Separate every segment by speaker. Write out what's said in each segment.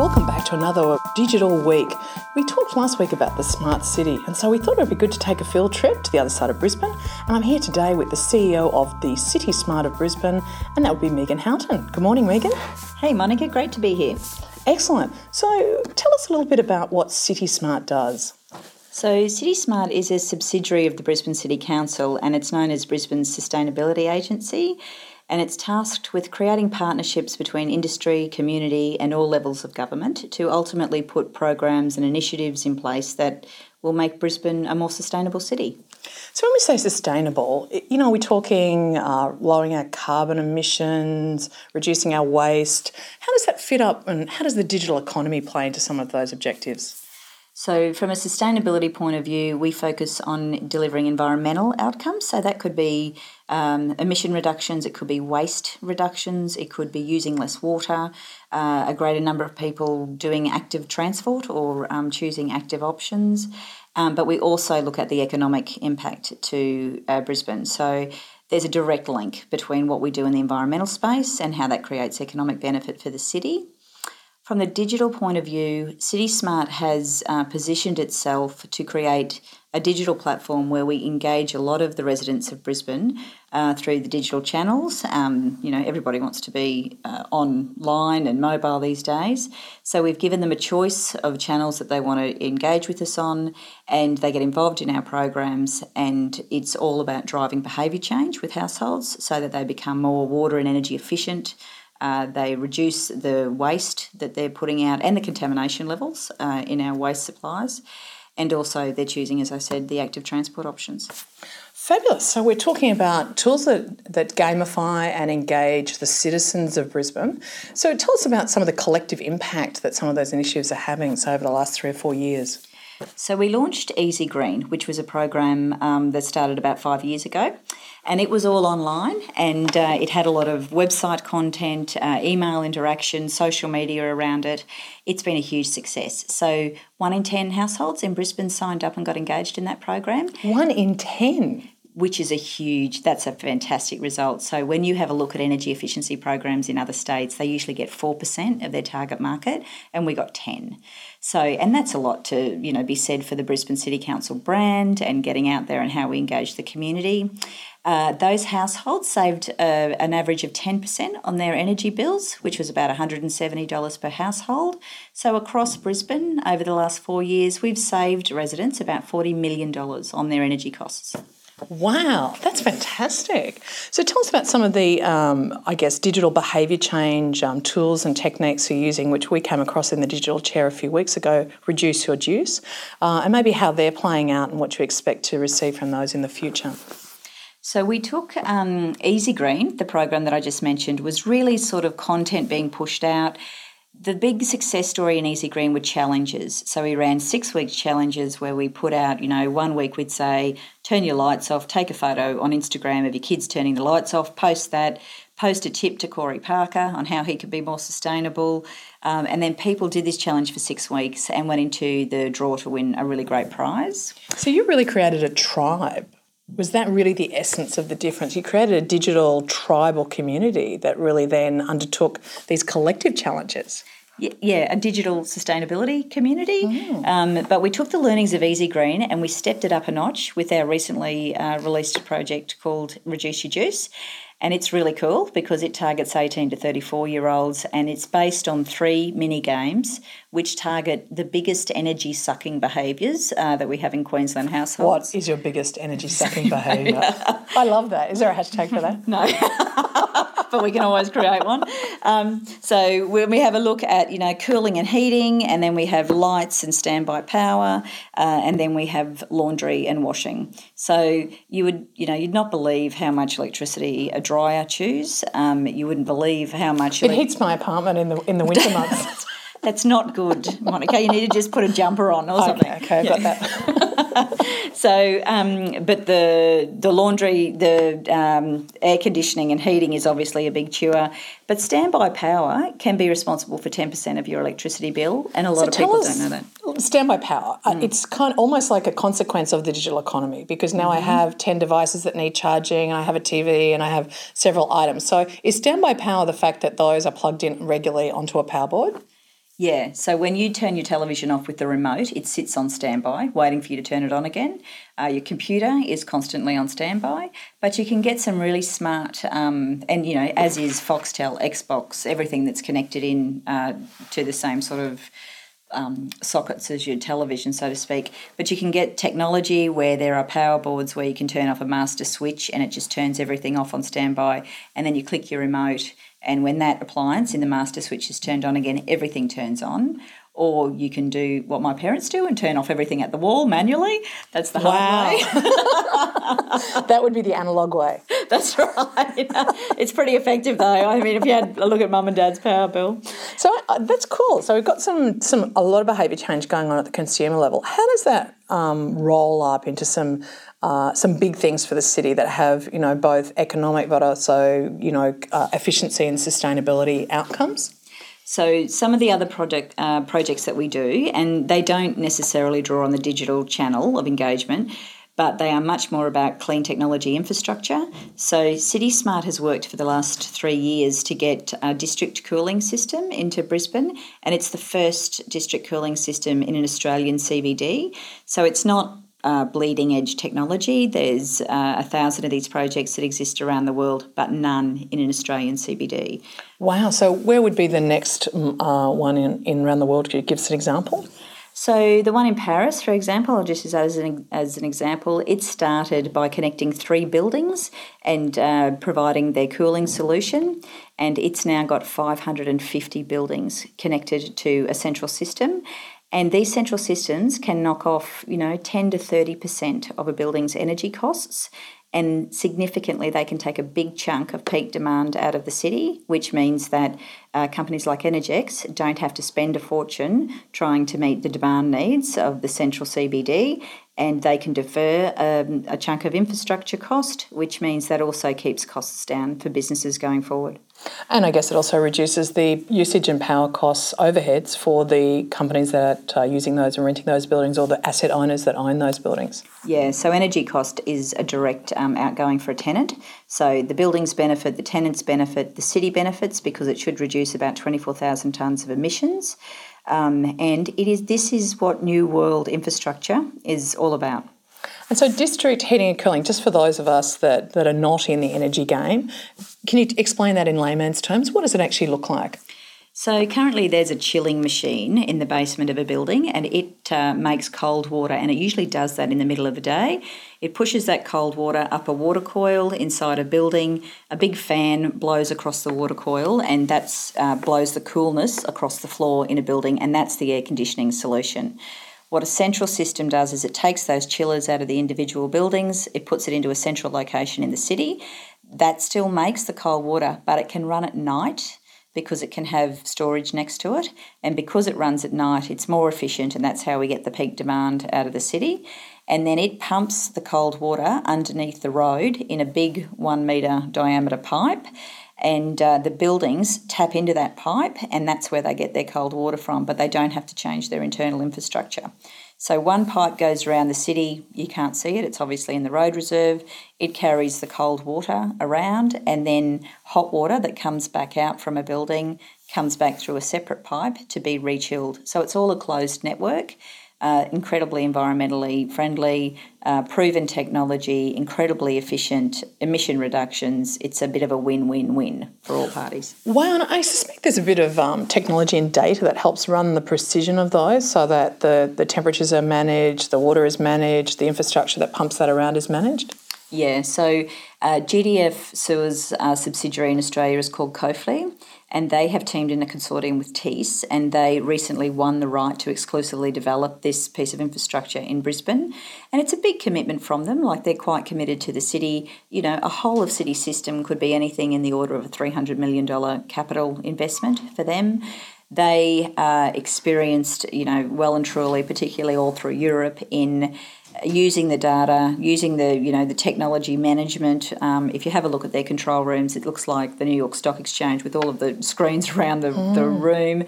Speaker 1: Welcome back to another digital week. We talked last week about the smart city, and so we thought it would be good to take a field trip to the other side of Brisbane. And I'm here today with the CEO of the City Smart of Brisbane, and that would be Megan Houghton. Good morning, Megan.
Speaker 2: Hey, Monica, great to be here.
Speaker 1: Excellent. So tell us a little bit about what City Smart does.
Speaker 2: So, City Smart is a subsidiary of the Brisbane City Council and it's known as Brisbane's Sustainability Agency and it's tasked with creating partnerships between industry, community, and all levels of government to ultimately put programs and initiatives in place that will make Brisbane a more sustainable city.
Speaker 1: So, when we say sustainable, you know, we're talking uh, lowering our carbon emissions, reducing our waste. How does that fit up, and how does the digital economy play into some of those objectives?
Speaker 2: So, from a sustainability point of view, we focus on delivering environmental outcomes. So, that could be um, emission reductions, it could be waste reductions, it could be using less water, uh, a greater number of people doing active transport or um, choosing active options. Um, but we also look at the economic impact to uh, Brisbane. So, there's a direct link between what we do in the environmental space and how that creates economic benefit for the city. From the digital point of view, CitySmart has uh, positioned itself to create a digital platform where we engage a lot of the residents of Brisbane uh, through the digital channels. Um, you know, everybody wants to be uh, online and mobile these days. So we've given them a choice of channels that they want to engage with us on, and they get involved in our programs. And it's all about driving behaviour change with households so that they become more water and energy efficient. Uh, they reduce the waste that they're putting out and the contamination levels uh, in our waste supplies. And also, they're choosing, as I said, the active transport options.
Speaker 1: Fabulous. So, we're talking about tools that, that gamify and engage the citizens of Brisbane. So, tell us about some of the collective impact that some of those initiatives are having so over the last three or four years.
Speaker 2: So, we launched Easy Green, which was a program um, that started about five years ago and it was all online and uh, it had a lot of website content uh, email interaction social media around it. It's been a huge success. So one in ten households in brisbane signed up and got engaged in that program.
Speaker 1: One in ten?
Speaker 2: Which is a huge that's a fantastic result. So when you have a look at energy efficiency programs in other states they usually get 4% of their target market and we got 10 so and that's a lot to you know be said for the brisbane city council brand and getting out there and how we engage the community uh, those households saved uh, an average of 10% on their energy bills, which was about $170 per household. So, across Brisbane, over the last four years, we've saved residents about $40 million on their energy costs.
Speaker 1: Wow, that's fantastic. So, tell us about some of the, um, I guess, digital behaviour change um, tools and techniques you're using, which we came across in the digital chair a few weeks ago, Reduce Your Juice, uh, and maybe how they're playing out and what you expect to receive from those in the future.
Speaker 2: So we took um, Easy Green, the program that I just mentioned, was really sort of content being pushed out. The big success story in Easy Green were challenges. So we ran six week challenges where we put out, you know, one week we'd say, turn your lights off, take a photo on Instagram of your kids turning the lights off, post that, post a tip to Corey Parker on how he could be more sustainable. Um, and then people did this challenge for six weeks and went into the draw to win a really great prize.
Speaker 1: So you really created a tribe was that really the essence of the difference? You created a digital tribal community that really then undertook these collective challenges.
Speaker 2: Yeah, a digital sustainability community. Mm. Um, but we took the learnings of Easy Green and we stepped it up a notch with our recently uh, released project called Reduce Your Juice. And it's really cool because it targets 18 to 34 year olds and it's based on three mini games which target the biggest energy sucking behaviours uh, that we have in Queensland households.
Speaker 1: What is your biggest energy sucking behaviour? I love that. Is there a hashtag for that?
Speaker 2: no. but we can always create one. Um, so when we have a look at you know cooling and heating, and then we have lights and standby power, uh, and then we have laundry and washing. So you would you know you'd not believe how much electricity a dryer chews. Um, you wouldn't believe how much
Speaker 1: it heats my apartment in the in the winter months.
Speaker 2: That's not good, Monica. You need to just put a jumper on or something.
Speaker 1: Okay, okay, got
Speaker 2: that. so, um, but the the laundry, the um, air conditioning and heating is obviously a big chewer. But standby power can be responsible for ten percent of your electricity bill, and a lot so of people don't know that.
Speaker 1: Standby power, uh, mm. it's kind of almost like a consequence of the digital economy because now mm-hmm. I have ten devices that need charging. I have a TV and I have several items. So, is standby power the fact that those are plugged in regularly onto a power board?
Speaker 2: Yeah, so when you turn your television off with the remote, it sits on standby, waiting for you to turn it on again. Uh, your computer is constantly on standby, but you can get some really smart, um, and you know, as is Foxtel, Xbox, everything that's connected in uh, to the same sort of um, sockets as your television, so to speak. But you can get technology where there are power boards where you can turn off a master switch and it just turns everything off on standby, and then you click your remote and when that appliance in the master switch is turned on again, everything turns on. Or you can do what my parents do and turn off everything at the wall manually. That's the
Speaker 1: Wow.
Speaker 2: hard way.
Speaker 1: that would be the analog way.
Speaker 2: That's right. it's pretty effective though. I mean, if you had a look at mum and dad's power bill.
Speaker 1: So uh, that's cool. So we've got some some a lot of behaviour change going on at the consumer level. How does that um, roll up into some uh, some big things for the city that have you know both economic but also you know uh, efficiency and sustainability outcomes?
Speaker 2: So some of the other project uh, projects that we do, and they don't necessarily draw on the digital channel of engagement, but they are much more about clean technology infrastructure. So City Smart has worked for the last three years to get a district cooling system into Brisbane, and it's the first district cooling system in an Australian CBD. So it's not uh, bleeding edge technology. There's uh, a thousand of these projects that exist around the world, but none in an Australian CBD.
Speaker 1: Wow. So where would be the next mm, uh, one in, in around the world? Could you give us an example?
Speaker 2: So the one in Paris, for example, I'll just use that as an, as an example. It started by connecting three buildings and uh, providing their cooling solution, and it's now got 550 buildings connected to a central system. And these central systems can knock off, you know, 10 to 30% of a building's energy costs. And significantly, they can take a big chunk of peak demand out of the city, which means that uh, companies like Energex don't have to spend a fortune trying to meet the demand needs of the central CBD and they can defer um, a chunk of infrastructure cost, which means that also keeps costs down for businesses going forward.
Speaker 1: And I guess it also reduces the usage and power costs overheads for the companies that are using those and renting those buildings or the asset owners that own those buildings.
Speaker 2: Yeah, so energy cost is a direct um, outgoing for a tenant. So the buildings benefit, the tenants benefit, the city benefits because it should reduce about 24,000 tonnes of emissions. Um, and it is this is what New World infrastructure is all about.
Speaker 1: And so, district heating and cooling, just for those of us that, that are not in the energy game, can you explain that in layman's terms? What does it actually look like?
Speaker 2: So currently, there's a chilling machine in the basement of a building, and it uh, makes cold water, and it usually does that in the middle of the day. It pushes that cold water up a water coil inside a building. A big fan blows across the water coil, and that uh, blows the coolness across the floor in a building, and that's the air conditioning solution. What a central system does is it takes those chillers out of the individual buildings, it puts it into a central location in the city. That still makes the cold water, but it can run at night because it can have storage next to it. And because it runs at night, it's more efficient, and that's how we get the peak demand out of the city. And then it pumps the cold water underneath the road in a big one metre diameter pipe. And uh, the buildings tap into that pipe, and that's where they get their cold water from, but they don't have to change their internal infrastructure. So one pipe goes around the city, you can't see it, it's obviously in the road reserve. It carries the cold water around, and then hot water that comes back out from a building comes back through a separate pipe to be rechilled. So it's all a closed network uh, incredibly environmentally friendly, uh, proven technology, incredibly efficient, emission reductions. It's a bit of a win win win for all parties.
Speaker 1: Wow, and I suspect there's a bit of um, technology and data that helps run the precision of those so that the, the temperatures are managed, the water is managed, the infrastructure that pumps that around is managed.
Speaker 2: Yeah, so uh, GDF Suez uh, subsidiary in Australia is called Cofely, and they have teamed in a consortium with Thiess, and they recently won the right to exclusively develop this piece of infrastructure in Brisbane. And it's a big commitment from them, like they're quite committed to the city. You know, a whole of city system could be anything in the order of a $300 million capital investment for them. They uh, experienced, you know, well and truly, particularly all through Europe, in using the data, using the you know the technology management. Um, if you have a look at their control rooms, it looks like the New York Stock Exchange with all of the screens around the, mm. the room,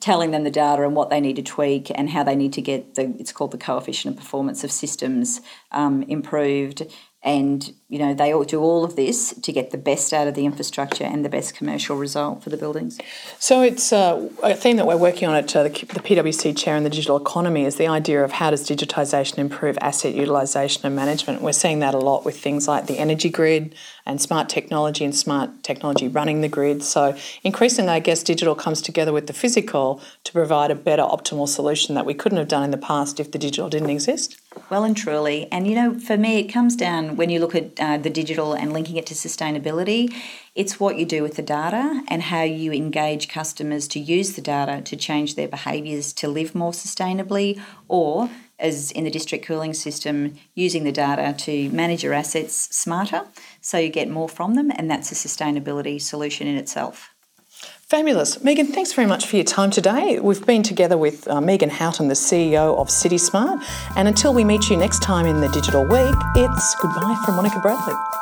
Speaker 2: telling them the data and what they need to tweak and how they need to get the it's called the coefficient of performance of systems um, improved. And you know, they all do all of this to get the best out of the infrastructure and the best commercial result for the buildings.
Speaker 1: So it's uh, a theme that we're working on at uh, the, the PwC chair in the digital economy is the idea of how does digitisation improve asset utilisation and management. We're seeing that a lot with things like the energy grid and smart technology and smart technology running the grid. So increasingly, I guess digital comes together with the physical to provide a better optimal solution that we couldn't have done in the past if the digital didn't exist.
Speaker 2: Well and truly. And you know, for me, it comes down when you look at uh, the digital and linking it to sustainability, it's what you do with the data and how you engage customers to use the data to change their behaviours to live more sustainably or as in the district cooling system, using the data to manage your assets smarter so you get more from them, and that's a sustainability solution in itself.
Speaker 1: Fabulous. Megan, thanks very much for your time today. We've been together with uh, Megan Houghton, the CEO of CitySmart. And until we meet you next time in the Digital Week, it's goodbye from Monica Bradley.